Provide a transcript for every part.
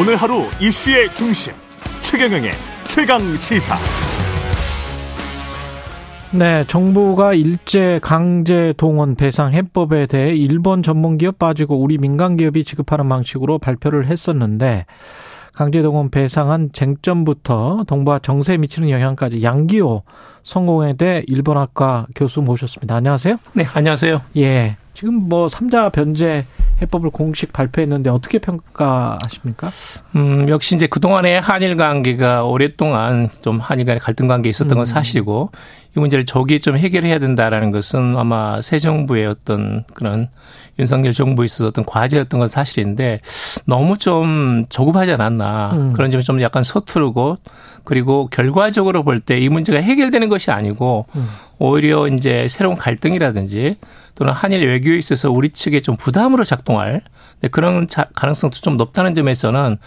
오늘 하루 이슈의 중심 최경영의 최강 시사. 네, 정부가 일제 강제 동원 배상 해법에 대해 일본 전문 기업 빠지고 우리 민간 기업이 지급하는 방식으로 발표를 했었는데 강제 동원 배상한 쟁점부터 동북아 정세에 미치는 영향까지 양기호 성공회대 일본학과 교수 모셨습니다. 안녕하세요. 네, 안녕하세요. 예. 지금 뭐 삼자 변제 해법을 공식 발표했는데 어떻게 평가하십니까? 음, 역시 이제 그동안의 한일 관계가 오랫동안 좀 한일 간의 갈등 관계에 있었던 건 음. 사실이고 이 문제를 조기에 좀 해결해야 된다라는 것은 아마 새 정부의 어떤 그런 윤석열 정부에 있어서 어떤 과제였던 건 사실인데 너무 좀 조급하지 않았나 음. 그런 점이 좀 약간 서투르고 그리고 결과적으로 볼 때 이 문제가 해결되는 것이 아니고 음. 오히려 이제 새로운 갈등이라든지 또는 한일 외교에 있어서 우리 측에 좀 부담으로 작동할 그런 가능성도 좀 높다는 점에서는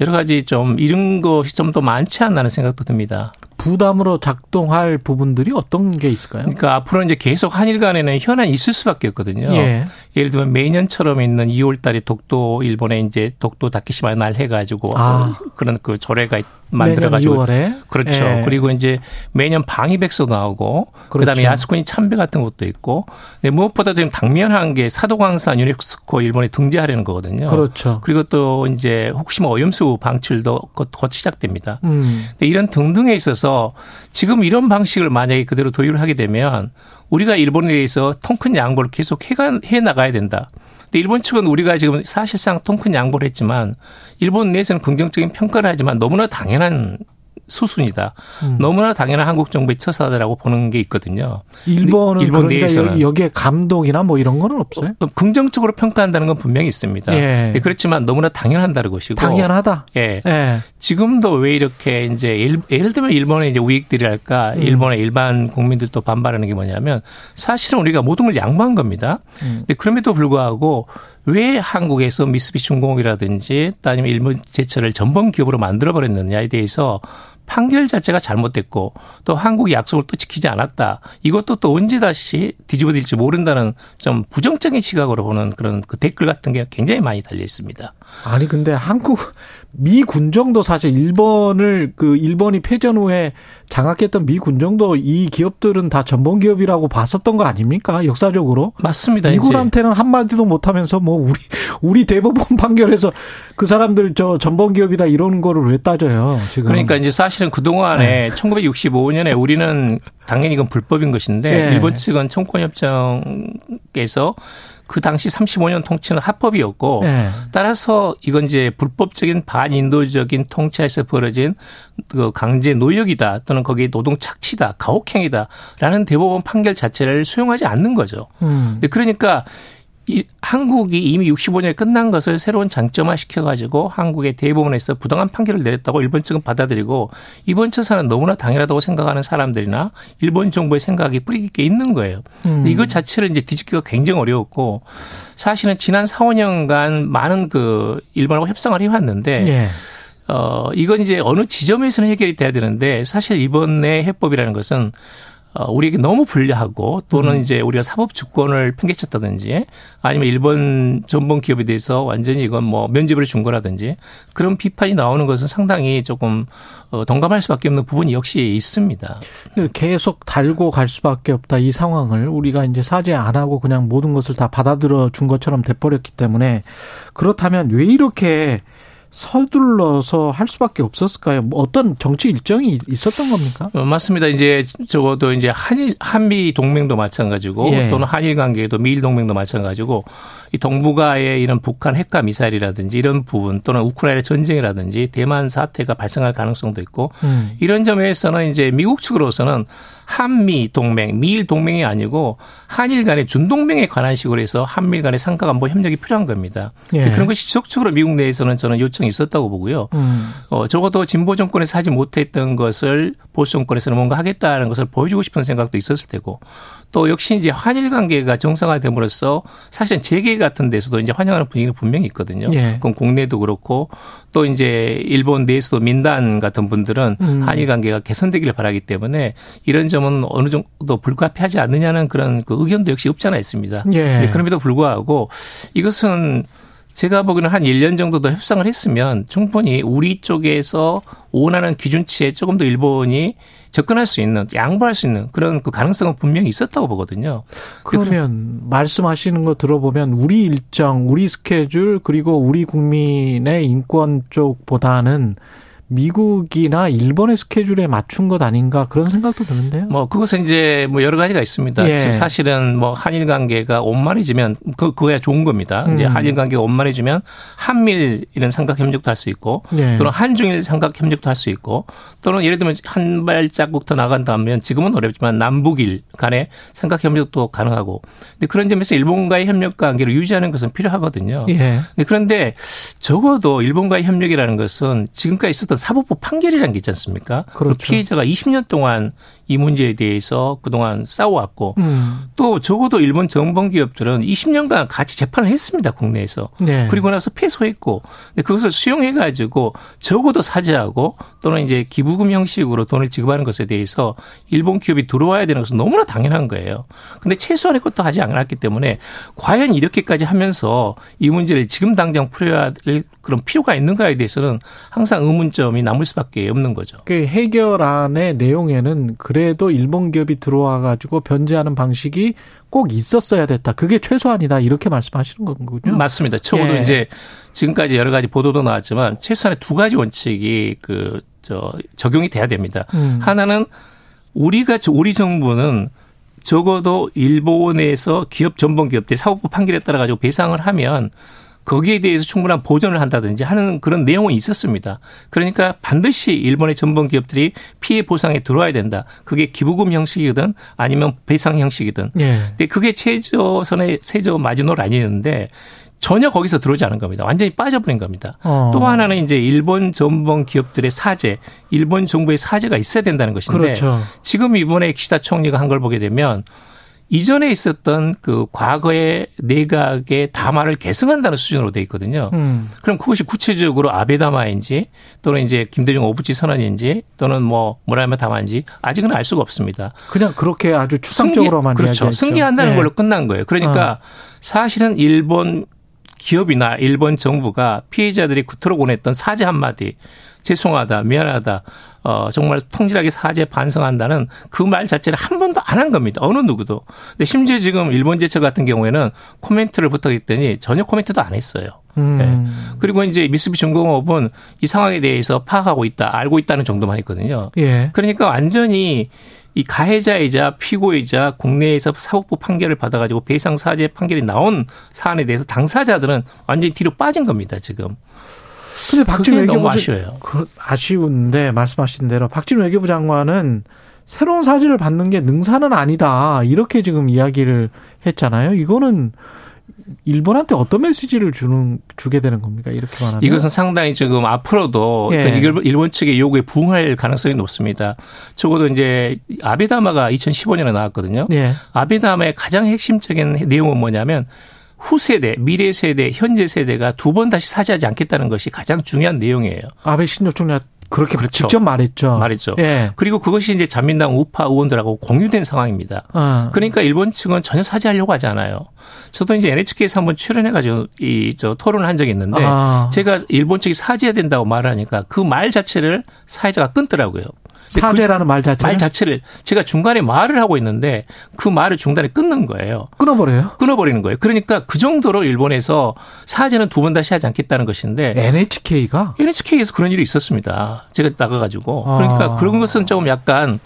여러 가지 좀 이런 것이 좀 더 많지 않나는 생각도 듭니다. 부담으로 작동할 부분들이 어떤 게 있을까요? 그러니까 앞으로 이제 계속 한일 간에는 현안이 있을 수밖에 없거든요. 예. 예를 들면 매년처럼 있는 2월 달에 독도 일본에 이제 독도 다케시마 날 해 가지고 아. 그런 그 조례가 만들어 가지고 그렇죠. 예. 그리고 이제 매년 방위백서 나오고 그렇죠. 그다음에 야스쿠니 참배 같은 것도 있고 근데 무엇보다 지금 당면한 게 사도광산 유네스코 일본에 등재하려는 거거든요. 그렇죠. 그리고 또 이제 혹시 뭐 오염수 방출도 곧, 곧 시작됩니다. 음. 이런 등등에 있어서 지금 이런 방식을 만약에 그대로 도입을 하게 되면 우리가 일본에 대해서 통큰 양보를 계속 해 나가야 된다. 근데 일본 측은 우리가 지금 사실상 통큰 양보를 했지만 일본 내에서는 긍정적인 평가를 하지만 너무나 당연한 수순이다. 음. 너무나 당연한 한국 정부의 처사다라고 보는 게 있거든요. 일본은 일본 그러니까 내에서는 여기에 감독이나 뭐 이런 거는 없어요? 어, 긍정적으로 평가한다는 건 분명히 있습니다. 예. 그렇지만 너무나 당연한다는 것이고 당연하다. 예. 예. 지금도 왜 이렇게 이제 예를 들면 일본의 이제 우익들이랄까 음. 일본의 일반 국민들도 반발하는 게 뭐냐면 사실은 우리가 모든 걸 양보한 겁니다. 음. 근데 그럼에도 불구하고 왜 한국에서 미쓰비중공업이라든지 아니면 일본 제철을 전범 기업으로 만들어 버렸느냐에 대해서 판결 자체가 잘못됐고 또 한국이 약속을 또 지키지 않았다. 이것도 또 언제 다시 뒤집어질지 모른다는 좀 부정적인 시각으로 보는 그런 그 댓글 같은 게 굉장히 많이 달려 있습니다. 아니 근데 한국 미 군정도 사실 일본을 그 일본이 패전 후에 장악했던 미 군정도 이 기업들은 다 전범 기업이라고 봤었던 거 아닙니까? 역사적으로. 맞습니다. 미군한테는 한 마디도 못 하면서 뭐 우리 우리 대법원 판결에서 그 사람들 저 전범 기업이다 이런 거를 왜 따져요, 지금. 그러니까 이제 사실 은 그동안에 네. 1965년에 우리는 당연히 이건 불법인 것인데 네. 일본 측은 청권 협정에서 그 당시 35년 통치는 합법이었고 네. 따라서 이건 이제 불법적인 반인도적인 통치에서 벌어진 그 강제 노역이다 또는 거기에 노동 착취다 가혹행위다라는 대법원 판결 자체를 수용하지 않는 거죠. 음. 그러니까 이 한국이 이미 65년에 끝난 것을 새로운 장점화 시켜가지고 한국의 대법원에서 부당한 판결을 내렸다고 일본 측은 받아들이고 이번 처사는 너무나 당연하다고 생각하는 사람들이나 일본 정부의 생각이 뿌리 깊게 있는 거예요. 음. 이것 자체를 이제 뒤집기가 굉장히 어려웠고 사실은 지난 4, 5년간 많은 그 일본하고 협상을 해왔는데 예. 어, 이건 이제 어느 지점에서는 해결이 돼야 되는데 사실 이번에 해법이라는 것은 어, 우리에게 너무 불리하고 또는 음. 이제 우리가 사법 주권을 팽개쳤다든지 아니면 일본 전범 기업에 대해서 완전히 이건 뭐 면접을 준 거라든지 그런 비판이 나오는 것은 상당히 조금 어, 동감할 수밖에 없는 부분이 역시 있습니다. 계속 달고 갈 수밖에 없다 이 상황을 우리가 이제 사죄 안 하고 그냥 모든 것을 다 받아들여 준 것처럼 돼버렸기 때문에 그렇다면 왜 이렇게 서둘러서 할 수밖에 없었을까요? 뭐 어떤 정치 일정이 있었던 겁니까? 어, 맞습니다. 이제 적어도 이제 한일 한미 동맹도 마찬가지고 예. 또는 한일 관계도 미일 동맹도 마찬가지고 이 동북아의 이런 북한 핵과 미사일이라든지 이런 부분 또는 우크라이나 전쟁이라든지 대만 사태가 발생할 가능성도 있고 음. 이런 점에서는 이제 미국 측으로서는 한미 동맹, 미일 동맹이 아니고 한일 간의 준동맹에 관한 식으로 해서 한미 간의 상가 안보 협력이 필요한 겁니다. 예. 그런 것이 지속적으로 미국 내에서는 저는 요청이 있었다고 보고요. 음. 어, 적어도 진보 정권에서 하지 못했던 것을 보수 정권에서는 뭔가 하겠다는 것을 보여주고 싶은 생각도 있었을 테고 또 역시 이제 한일 관계가 정상화됨으로써 사실은 재계 같은 데서도 이제 환영하는 분위기는 분명히 있거든요. 예. 그건 국내도 그렇고 또 이제 일본 내에서도 민단 같은 분들은 음. 한일 관계가 개선되기를 바라기 때문에 이런 점은 어느 정도 불가피하지 않느냐는 그런 그 의견도 역시 없지 않아 있습니다. 예. 그럼에도 불구하고 이것은 제가 보기에는 한 1년 정도 더 협상을 했으면 충분히 우리 쪽에서 원하는 기준치에 조금 더 일본이 접근할 수 있는 양보할 수 있는 그런 그 가능성은 분명히 있었다고 보거든요. 그러면 말씀하시는 거 들어보면 우리 일정, 우리 스케줄 그리고 우리 국민의 인권 쪽보다는 미국이나 일본의 스케줄에 맞춘 것 아닌가 그런 생각도 드는데요. 뭐 그것은 이제 뭐 여러 가지가 있습니다. 예. 사실은 뭐 한일 관계가 원만해지면 그 그거야 좋은 겁니다. 음. 이제 한일 관계가 원만해지면 한밀 이런 삼각 협력도 할 수 있고 예. 또는 한중일 삼각 협력도 할 수 있고 또는 예를 들면 한 발자국 더 나간다면 지금은 어렵지만 남북일 간의 삼각 협력도 가능하고 근데 그런 점에서 일본과의 협력 관계를 유지하는 것은 필요하거든요. 예. 그런데 적어도 일본과의 협력이라는 것은 지금까지 있었던 사법부 판결이라는 게 있지 않습니까? 그렇죠. 피해자가 20년 동안 이 문제에 대해서 그동안 싸워왔고 음. 또 적어도 일본 정범 기업들은 20년간 같이 재판을 했습니다 국내에서 네. 그리고 나서 패소했고 근데 그것을 수용해 가지고 적어도 사죄하고 또는 이제 기부금 형식으로 돈을 지급하는 것에 대해서 일본 기업이 들어와야 되는 것은 너무나 당연한 거예요. 근데 최소한의 것도 하지 않았기 때문에 과연 이렇게까지 하면서 이 문제를 지금 당장 풀어야 될 그런 필요가 있는가에 대해서는 항상 의문점이 남을 수밖에 없는 거죠. 그 해결안의 내용에는 그래 도 일본 기업이 들어와 가지고 변제하는 방식이 꼭 있었어야 됐다. 그게 최소한이다. 이렇게 말씀하시는 거군요. 맞습니다. 적어도 예. 이제 지금까지 여러 가지 보도도 나왔지만 최소한의 두 가지 원칙이 그 저 적용이 돼야 됩니다. 음. 하나는 우리가 우리 정부는 적어도 일본에서 기업 전범 기업들이 사법부 판결에 따라 가지고 배상을 하면 거기에 대해서 충분한 보전을 한다든지 하는 그런 내용은 있었습니다. 그러니까 반드시 일본의 전범 기업들이 피해 보상에 들어와야 된다. 그게 기부금 형식이든 아니면 배상 형식이든. 예. 근데 그게 최저선의 최저 마지노를 아니었는데 전혀 거기서 들어오지 않은 겁니다. 완전히 빠져버린 겁니다. 어. 또 하나는 이제 일본 전범 기업들의 사죄, 일본 정부의 사죄가 있어야 된다는 것인데 그렇죠. 지금 이번에 기시다 총리가 한 걸 보게 되면 이전에 있었던 그 과거의 내각의 담화를 계승한다는 수준으로 돼 있거든요. 음. 그럼 그것이 구체적으로 아베 담화인지 또는 이제 김대중 오부치 선언인지 또는 뭐 뭐라면 담화인지 아직은 알 수가 없습니다. 그냥 그렇게 아주 추상적으로만 승계, 그렇죠. 승계한다는 네. 걸로 끝난 거예요. 그러니까 어. 사실은 일본 기업이나 일본 정부가 피해자들이 그토록 원했던 사죄 한마디 죄송하다, 미안하다, 어, 정말 통질하게 사죄 반성한다는 그 말 자체를 한 번도 안 한 겁니다. 어느 누구도. 근데 심지어 지금 일본 제처 같은 경우에는 코멘트를 부탁했더니 전혀 코멘트도 안 했어요. 음. 네. 그리고 이제 미쓰비 중공업은 이 상황에 대해서 파악하고 있다, 알고 있다는 정도만 했거든요. 예. 그러니까 완전히 이 가해자이자 피고이자 국내에서 사법부 판결을 받아가지고 배상 사죄 판결이 나온 사안에 대해서 당사자들은 완전히 뒤로 빠진 겁니다 지금. 근데 박진 외교부 아쉬워요. 그, 아쉬운데 말씀하신 대로 박진 외교부 장관은 새로운 사죄를 받는 게 능사는 아니다 이렇게 지금 이야기를 했잖아요. 이거는 일본한테 어떤 메시지를 주는 주게 되는 겁니까? 이렇게 말하면 이것은 상당히 지금 앞으로도 예. 그러니까 일본 측의 요구에 부응할 가능성이 높습니다. 적어도 이제 아베다마가 2015년에 나왔거든요. 예. 아베다마의 가장 핵심적인 내용은 뭐냐면 후세대, 미래 세대, 현재 세대가 두 번 다시 사죄하지 않겠다는 것이 가장 중요한 내용이에요. 아베 신조 총리 그렇게 그렇죠. 직접 말했죠. 말했죠. 예. 그리고 그것이 이제 자민당 우파 의원들하고 공유된 상황입니다. 어. 그러니까 일본 측은 전혀 사죄하려고 하지 않아요. 저도 이제 NHK에서 한번 출연해가지고 이 저 토론을 한 적이 있는데 아. 제가 일본 측이 사죄해야 된다고 말하니까 그 말 자체를 사회자가 끊더라고요. 사죄라는 말 자체를 말 자체를 제가 중간에 말을 하고 있는데 그 말을 중간에 끊는 거예요. 끊어버려요? 끊어버리는 거예요. 그러니까 그 정도로 일본에서 사죄는 두 번 다시 하지 않겠다는 것인데 NHK가 NHK에서 그런 일이 있었습니다. 제가 나가가지고 그러니까 아. 그런 것은 조금 약간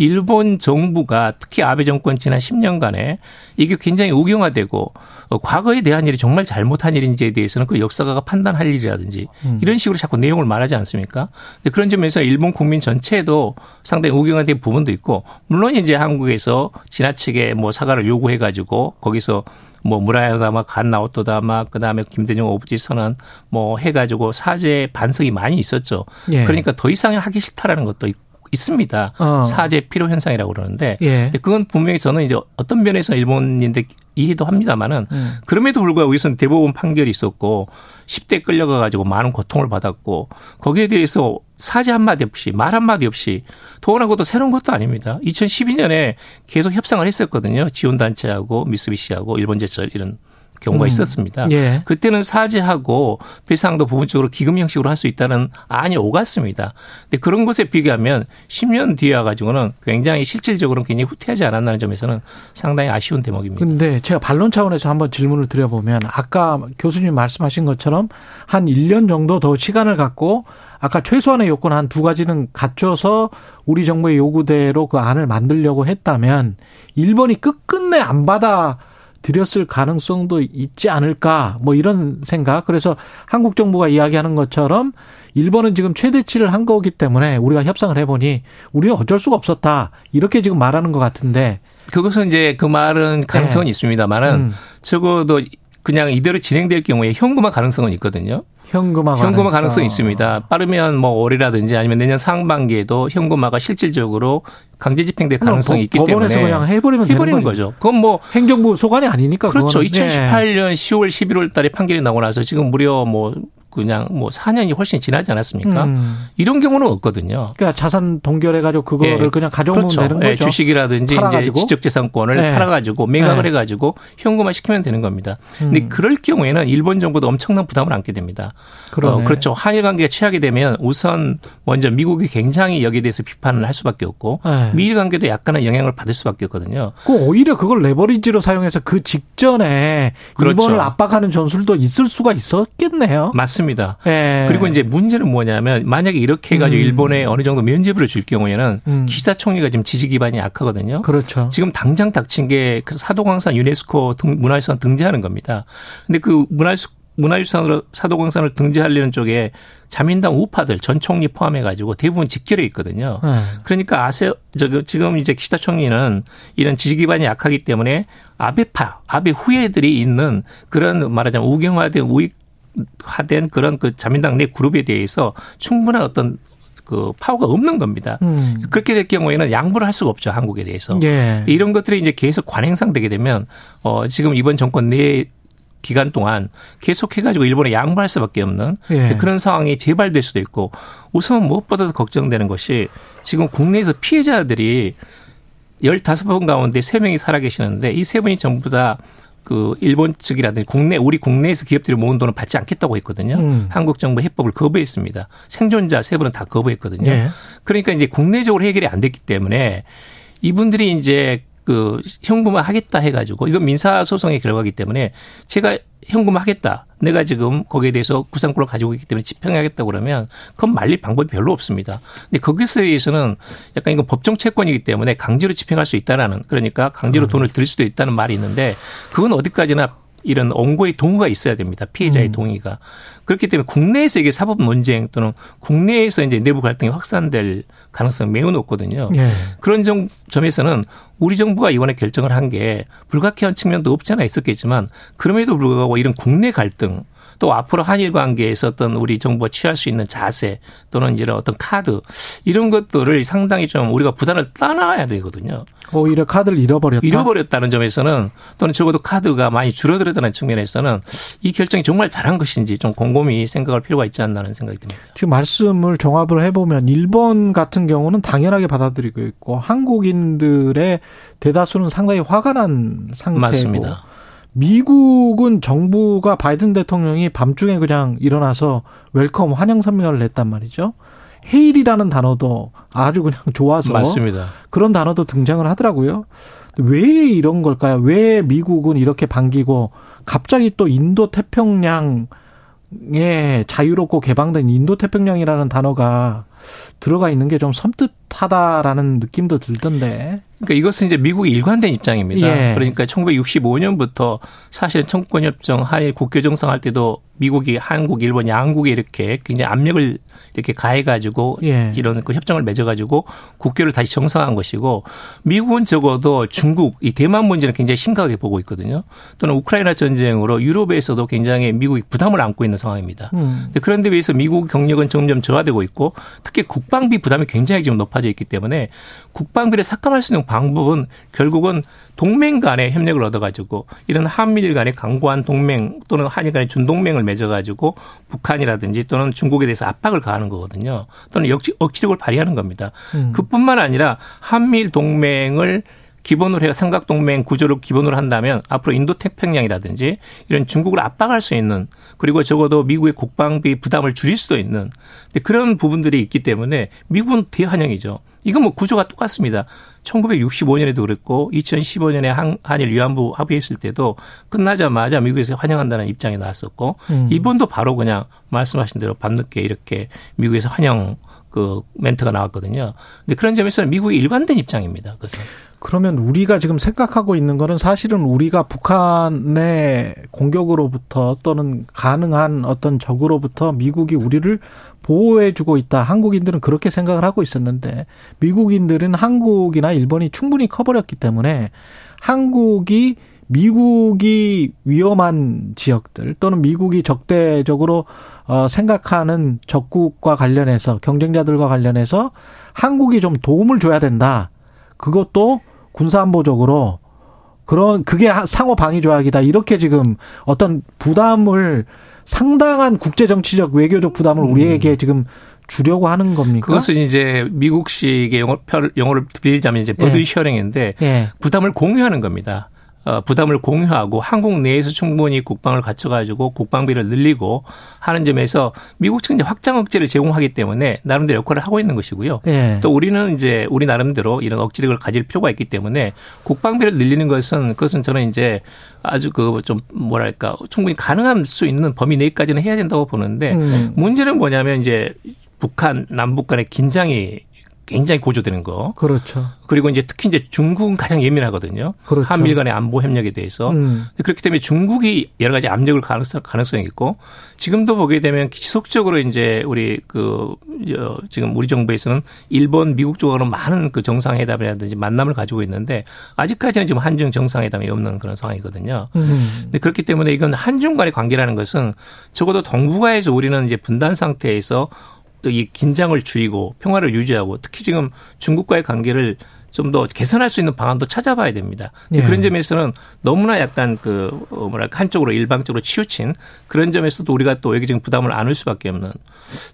일본 정부가 특히 아베 정권 지난 10년간에 이게 굉장히 우경화되고 어, 과거에 대한 일이 정말 잘못한 일인지에 대해서는 그 역사가가 판단할 일이라든지 음. 이런 식으로 자꾸 내용을 말하지 않습니까? 그런 점에서 일본 국민 전체도 상당히 우경화된 부분도 있고 물론 이제 한국에서 지나치게 뭐 사과를 요구해 가지고 거기서 뭐 무라야다마 간나오토다마 그다음에 김대중 오부지 선언 뭐 해가지고 사죄 반성이 많이 있었죠. 예. 그러니까 더 이상 하기 싫다라는 것도 있고 있습니다. 어. 사제 필요 현상이라고 그러는데 예. 그건 분명히 저는 이제 어떤 면에서 일본인들 이해도 합니다만은 음. 그럼에도 불구하고 여기서는 대법원 판결이 있었고 10대 끌려가 가지고 많은 고통을 받았고 거기에 대해서 사죄 한마디 없이 말 한마디 없이 것도 새로운 것도 아닙니다. 2012년에 계속 협상을 했었거든요. 지원단체하고 미쓰비시하고 일본제철 이런 경우가 음. 있었습니다. 예. 그때는 사죄하고 배상도 부분적으로 기금 형식으로 할 수 있다는 안이 오갔습니다. 근데 그런 것에 비교하면 10년 뒤에 와가지고는 굉장히 실질적으로 굉장히 후퇴하지 않았다는 점에서는 상당히 아쉬운 대목입니다. 근데 제가 반론 차원에서 한번 질문을 드려보면 아까 교수님 말씀하신 것처럼 한 1년 정도 더 시간을 갖고 아까 최소한의 요건 한 두 가지는 갖춰서 우리 정부의 요구대로 그 안을 만들려고 했다면 일본이 끝끝내 안 받아 들였을 가능성도 있지 않을까 뭐 이런 생각. 그래서 한국 정부가 이야기하는 것처럼 일본은 지금 최대치를 한 거기 때문에 우리가 협상을 해보니 우리는 어쩔 수가 없었다 이렇게 지금 말하는 것 같은데 그것은 이제 그 말은 가능성은 네. 있습니다만은 음. 적어도 그냥 이대로 진행될 경우에 현금화 가능성은 있거든요. 현금화 현금화 가능성 이 있습니다. 빠르면 뭐 올해라든지 아니면 내년 상반기에도 현금화가 실질적으로 강제 집행될 가능성이 있기 때문에 법원에서 그냥 해버리면 해버리는 거죠. 그건 뭐 행정부 소관이 아니니까 그렇죠. 그거는. 2018년 10월 11월 달에 판결이 나고 나서 지금 무려 뭐 그냥 뭐 4년이 훨씬 지나지 않았습니까? 음. 이런 경우는 없거든요. 그러니까 자산 동결해 가지고 그거를 예. 그냥 가져오면 그렇죠. 되는 예, 거죠. 예, 주식이라든지 팔아가지고. 이제 지적 재산권을 예. 팔아 가지고 매각을 해 가지고 현금화 시키면 되는 겁니다. 음. 근데 그럴 경우에는 일본 정부도 엄청난 부담을 안게 됩니다. 어, 그렇죠. 한일 관계가 취하게 되면 우선 먼저 미국이 굉장히 여기에 대해서 비판을 할 수밖에 없고 예. 미일 관계도 약간의 영향을 받을 수밖에 없거든요. 그 오히려 그걸 레버리지로 사용해서 그 직전에 그렇죠. 일본을 압박하는 전술도 있을 수가 있었겠네요. 맞습니다. 맞습니다. 예. 그리고 이제 문제는 뭐냐면 만약에 이렇게 해가지고 음. 일본에 어느 정도 면제부를 줄 경우에는 음. 기사 총리가 지금 지지 기반이 약하거든요. 그렇죠. 지금 당장 닥친 게 그 사도광산 유네스코 등, 문화유산 등재하는 겁니다. 근데 그 문화유산 문화유산으로 사도광산을 등재하려는 쪽에 자민당 우파들 전 총리 포함해 가지고 대부분 직결해 있거든요. 네. 그러니까 아세 저 지금 이제 기시다 총리는 이런 지지 기반이 약하기 때문에 아베파, 아베 후예들이 있는 그런 말하자면 우경화된 우익 화된 그런 그 자민당 내 그룹에 대해서 충분한 어떤 그 파워가 없는 겁니다. 음. 그렇게 될 경우에는 양보를 할 수가 없죠 한국에 대해서. 예. 이런 것들이 이제 계속 관행상 되게 되면 어 지금 이번 정권 내 기간 동안 계속해가지고 일본에 양보할 수밖에 없는 예. 그런 상황이 재발될 수도 있고 우선 무엇보다도 걱정되는 것이 지금 국내에서 피해자들이 15번 가운데 3명이 살아계시는데 이 세 분이 전부 다 그 일본 측이라든지 국내 우리 국내에서 기업들이 모은 돈을 받지 않겠다고 했거든요. 음. 한국 정부 해법을 거부했습니다. 생존자 세 분은 다 거부했거든요. 네. 그러니까 이제 국내적으로 해결이 안 됐기 때문에 이분들이 이제 그 현금화 하겠다 해가지고 이건 민사 소송의 결과기 때문에 제가 현금화 하겠다. 내가 지금 거기에 대해서 구상권을 가지고 있기 때문에 집행하겠다 그러면 그건 말릴 방법이 별로 없습니다. 근데 거기서 대해서는 약간 이건 법정 채권이기 때문에 강제로 집행할 수 있다라는 그러니까 강제로 음. 돈을 드릴 수도 있다는 말이 있는데 그건 어디까지나 이런 원고의 동의가 있어야 됩니다. 피해자의 음. 동의가. 그렇기 때문에 국내에서 이게 사법 논쟁 또는 국내에서 이제 내부 갈등이 확산될 가능성이 매우 높거든요. 예. 그런 점, 점에서는 우리 정부가 이번에 결정을 한 게 불가피한 측면도 없지 않아 있었겠지만 그럼에도 불구하고 이런 국내 갈등 또 앞으로 한일 관계에서 어떤 우리 정부가 취할 수 있는 자세 또는 이런 어떤 카드 이런 것들을 상당히 좀 우리가 부담을 떠나야 되거든요. 오히려 카드를 잃어버렸다. 잃어버렸다는 점에서는 또는 적어도 카드가 많이 줄어들었다는 측면에서는 이 결정이 정말 잘한 것인지 좀 곰곰이 생각할 필요가 있지 않나는 생각이 듭니다. 지금 말씀을 종합을 해보면 일본 같은 경우는 당연하게 받아들이고 있고 한국인들의 대다수는 상당히 화가 난 상태고 맞습니다. 미국은 정부가 바이든 대통령이 밤중에 그냥 일어나서 welcome 환영 성명을 냈단 말이죠. hail이라는 단어도 아주 그냥 좋아서 맞습니다. 그런 단어도 등장을 하더라고요. 왜 이런 걸까요? 왜 미국은 이렇게 반기고 갑자기 또 인도 태평양에 자유롭고 개방된 인도 태평양이라는 단어가 들어가 있는 게 좀 섬뜩하다라는 느낌도 들던데. 그러니까 이것은 이제 미국의 일관된 입장입니다. 예. 그러니까 1965년부터 사실 청구권 협정 한일 국교 정상할 때도 미국이 한국, 일본 양국에 이렇게 굉장히 압력을 이렇게 가해가지고 예. 이런 그 협정을 맺어가지고 국교를 다시 정상한 것이고 미국은 적어도 중국 이 대만 문제는 굉장히 심각하게 보고 있거든요. 또는 우크라이나 전쟁으로 유럽에서도 굉장히 미국이 부담을 안고 있는 상황입니다. 음. 그런데 비해서 미국 경력은 점점 저하되고 있고 특히 국방비 부담이 굉장히 지금 높아져 있기 때문에 국방비를 삭감할 수 있는 방법은 결국은 동맹 간의 협력을 얻어가지고 이런 한미일 간의 강고한 동맹 또는 한일 간의 준동맹을 맺어가지고 북한이라든지 또는 중국에 대해서 압박을 가하는 거거든요. 또는 역시 억지력을 발휘하는 겁니다. 음. 그뿐만 아니라 한미일 동맹을 기본으로 해가 삼각동맹 구조를 기본으로 한다면 앞으로 인도 태평양이라든지 이런 중국을 압박할 수 있는 그리고 적어도 미국의 국방비 부담을 줄일 수도 있는 그런 부분들이 있기 때문에 미국은 대환영이죠. 이건 뭐 구조가 똑같습니다. 1965년에도 그랬고 2015년에 한, 한일 위안부 합의했을 때도 끝나자마자 미국에서 환영한다는 입장이 나왔었고 음. 이번도 바로 그냥 말씀하신 대로 밤늦게 이렇게 미국에서 환영 그 멘트가 나왔거든요. 근데 그런 점에서는 미국이 일관된 입장입니다. 그것은. 그러면 우리가 지금 생각하고 있는 거는 사실은 우리가 북한의 공격으로부터 또는 가능한 어떤 적으로부터 미국이 우리를 보호해주고 있다. 한국인들은 그렇게 생각을 하고 있었는데 미국인들은 한국이나 일본이 충분히 커버렸기 때문에 한국이 미국이 위험한 지역들 또는 미국이 적대적으로 어 생각하는 적국과 관련해서 경쟁자들과 관련해서 한국이 좀 도움을 줘야 된다. 그것도 군사안보적으로 그런 그게 상호 방위 조약이다. 이렇게 지금 어떤 부담을 상당한 국제 정치적 외교적 부담을 음. 우리에게 지금 주려고 하는 겁니까? 그것은 이제 미국식의 영어, 영어를 빌리자면 이제 버드 예. 셔링인데 예. 부담을 공유하는 겁니다. 어, 부담을 공유하고 한국 내에서 충분히 국방을 갖춰가지고 국방비를 늘리고 하는 점에서 미국 측은 이제 확장 억제를 제공하기 때문에 나름대로 역할을 하고 있는 것이고요. 네. 또 우리는 이제 우리 나름대로 이런 억지력을 가질 필요가 있기 때문에 국방비를 늘리는 것은 그것은 저는 이제 아주 그 좀 뭐랄까 충분히 가능할 수 있는 범위 내까지는 해야 된다고 보는데 음. 문제는 뭐냐면 이제 북한 남북 간의 긴장이 굉장히 고조되는 거. 그렇죠. 그리고 이제 특히 이제 중국은 가장 예민하거든요. 그렇죠. 한미일 간의 안보 협력에 대해서. 음. 그렇기 때문에 중국이 여러 가지 압력을 가능성, 가능성이 있고 지금도 보게 되면 지속적으로 이제 우리 그 지금 우리 정부에서는 일본, 미국 쪽으로는 많은 그 정상회담이라든지 만남을 가지고 있는데 아직까지는 지금 한중 정상회담이 없는 그런 상황이거든요. 음. 근데 그렇기 때문에 이건 한중 간의 관계라는 것은 적어도 동북아에서 우리는 이제 분단 상태에서 이 긴장을 줄이고 평화를 유지하고 특히 지금 중국과의 관계를 좀 더 개선할 수 있는 방안도 찾아봐야 됩니다. 네. 그런 점에서는 너무나 약간 그 어, 뭐랄까 한쪽으로 일방적으로 치우친 그런 점에서도 우리가 또 외교적인 부담을 안을 수밖에 없는.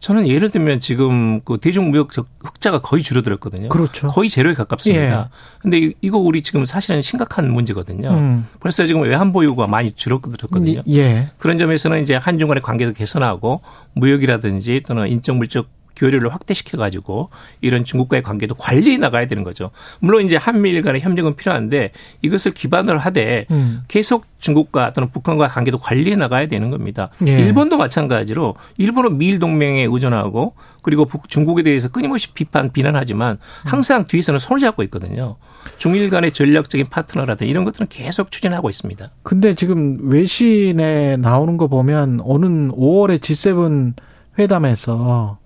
저는 예를 들면 지금 그 대중무역 흑자가 거의 줄어들었거든요. 그렇죠. 거의 제로에 가깝습니다. 그런데 예. 이거 우리 지금 사실은 심각한 문제거든요. 음. 벌써 지금 외환보유가 많이 줄어들었거든요. 예. 그런 점에서는 이제 한중 간의 관계도 개선하고 무역이라든지 또는 인적 물적 교류를 확대시켜 가지고 이런 중국과의 관계도 관리해 나가야 되는 거죠. 물론 이제 한미일 간의 협력은 필요한데 이것을 기반으로 하되 음. 계속 중국과 또는 북한과 관계도 관리해 나가야 되는 겁니다. 예. 일본도 마찬가지로 일본은 미일 동맹에 의존하고 그리고 중국에 대해서 끊임없이 비판 비난하지만 항상 뒤에서는 손을 잡고 있거든요. 중일 간의 전략적인 파트너라든 이런 것들은 계속 추진하고 있습니다. 근데 지금 외신에 나오는 거 보면 오는 5월에 G7 회담에서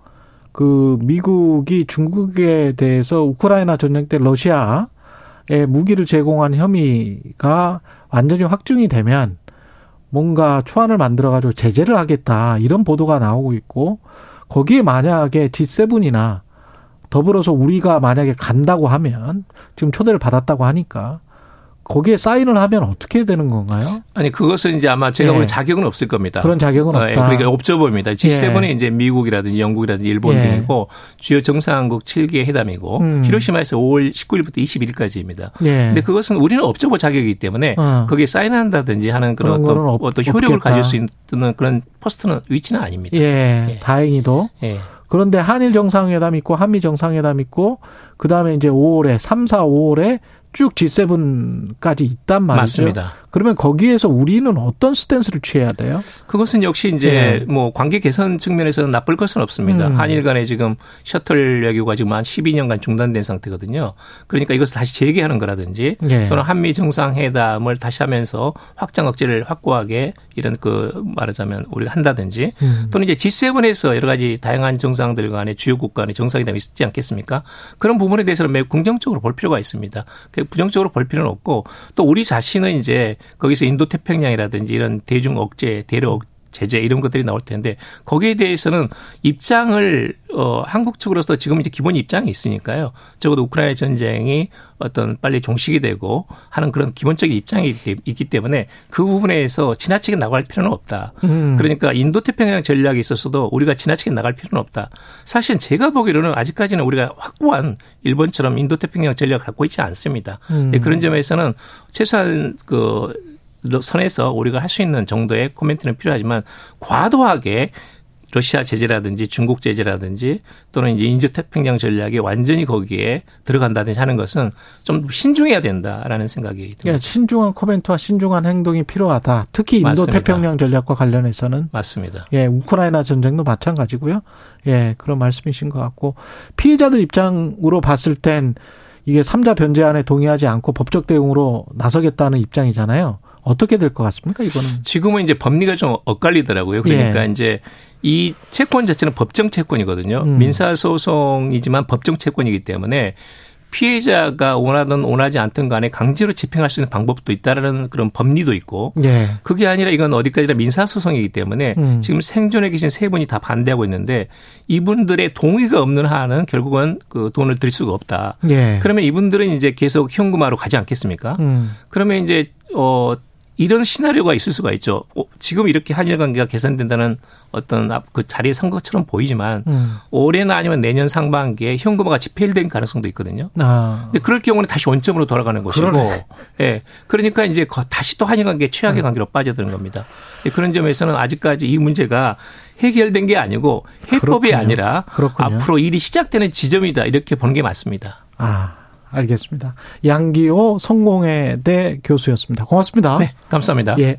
그 미국이 중국에 대해서 우크라이나 전쟁 때 러시아에 무기를 제공한 혐의가 완전히 확증이 되면 뭔가 초안을 만들어 가지고 제재를 하겠다 이런 보도가 나오고 있고 거기에 만약에 G7이나 더불어서 우리가 만약에 간다고 하면 지금 초대를 받았다고 하니까 거기에 사인을 하면 어떻게 되는 건가요? 아니 그것은 이제 아마 제가 보는 예. 자격은 없을 겁니다. 그런 자격은 어, 예, 없다. 그러니까 옵저버입니다. G7이 예. 이제 미국이라든지 영국이라든지 일본 예. 등이고 주요 정상국 7개 회담이고 음. 히로시마에서 5월 19일부터 21일까지입니다. 예. 근데 그것은 우리는 옵저버 자격이기 때문에 어. 거기에 사인한다든지 하는 그런, 그런 어떤, 어떤 효력을 없겠다. 가질 수 있는 그런 포스트는 위치는 아닙니다. 예. 예. 다행히도. 예. 그런데 한일 정상회담 있고 한미 정상회담 있고 그다음에 이제 5월에 3, 4, 5월에 쭉 G7까지 있단 말이죠. 맞습니다. 그러면 거기에서 우리는 어떤 스탠스를 취해야 돼요? 그것은 역시 이제 네. 뭐 관계 개선 측면에서는 나쁠 것은 없습니다. 음. 한일 간에 지금 셔틀 외교가 지금 한 12년간 중단된 상태거든요. 그러니까 이것을 다시 재개하는 거라든지 네. 또는 한미 정상회담을 다시 하면서 확장 억제를 확고하게 이런 그 말하자면 우리가 한다든지 음. 또는 이제 G7에서 여러 가지 다양한 정상들 간의 주요국 간의 정상회담이 있지 않겠습니까? 그런 부분에 대해서는 매우 긍정적으로 볼 필요가 있습니다. 부정적으로 볼 필요는 없고 또 우리 자신은 이제 거기서 인도 태평양이라든지 이런 대중 억제, 대륙 제재 이런 것들이 나올 텐데 거기에 대해서는 입장을 어 한국 측으로서 지금 이제 기본 입장이 있으니까요. 적어도 우크라이나 전쟁이 어떤 빨리 종식이 되고 하는 그런 기본적인 입장이 있기 때문에 그 부분에서 지나치게 나갈 필요는 없다. 음. 그러니까 인도 태평양 전략에 있어서도 우리가 지나치게 나갈 필요는 없다. 사실 제가 보기로는 아직까지는 우리가 확고한 일본처럼 인도 태평양 전략을 갖고 있지 않습니다. 음. 네, 그런 점에서는 최소한 그 선에서 우리가 할 수 있는 정도의 코멘트는 필요하지만 과도하게 러시아 제재라든지 중국 제재라든지 또는 이제 인조 태평양 전략에 완전히 거기에 들어간다든지 하는 것은 좀 신중해야 된다라는 생각이 듭니다. 예, 신중한 코멘트와 신중한 행동이 필요하다. 특히 인도. 태평양 전략과 관련해서는 맞습니다. 예, 우크라이나 전쟁도 마찬가지고요. 예, 그런 말씀이신 것 같고 피해자들 입장으로 봤을 땐 이게 삼자 변제안에 동의하지 않고 법적 대응으로 나서겠다는 입장이잖아요. 어떻게 될 것 같습니까? 이거는 지금은 이제 법리가 좀 엇갈리더라고요. 그러니까 예. 이제 이 채권 자체는 법정 채권이거든요. 음. 민사 소송이지만 법정 채권이기 때문에 피해자가 원하든 원하지 않든 간에 강제로 집행할 수 있는 방법도 있다라는 그런 법리도 있고 예. 그게 아니라 이건 어디까지나 민사 소송이기 때문에 음. 지금 생존에 계신 세 분이 다 반대하고 있는데 이분들의 동의가 없는 한은 결국은 그 돈을 드릴 수가 없다. 예. 그러면 이분들은 이제 계속 현금화로 가지 않겠습니까? 음. 그러면 이제 어 이런 시나리오가 있을 수가 있죠. 어, 지금 이렇게 한일 관계가 개선된다는 어떤 그 자리에 선 것처럼 보이지만 음. 올해나 아니면 내년 상반기에 현금화가 집행된 가능성도 있거든요. 아. 근데 그럴 경우는 다시 원점으로 돌아가는 것이고, 예. 네. 그러니까 이제 다시 또 한일 관계 최악의 음. 관계로 빠져드는 겁니다. 그런 점에서는 아직까지 이 문제가 해결된 게 아니고 해법이 그렇군요. 아니라 그렇군요. 앞으로 일이 시작되는 지점이다 이렇게 보는 게 맞습니다. 아. 알겠습니다. 양기호 성공회대 교수였습니다. 고맙습니다. 네, 감사합니다. 예.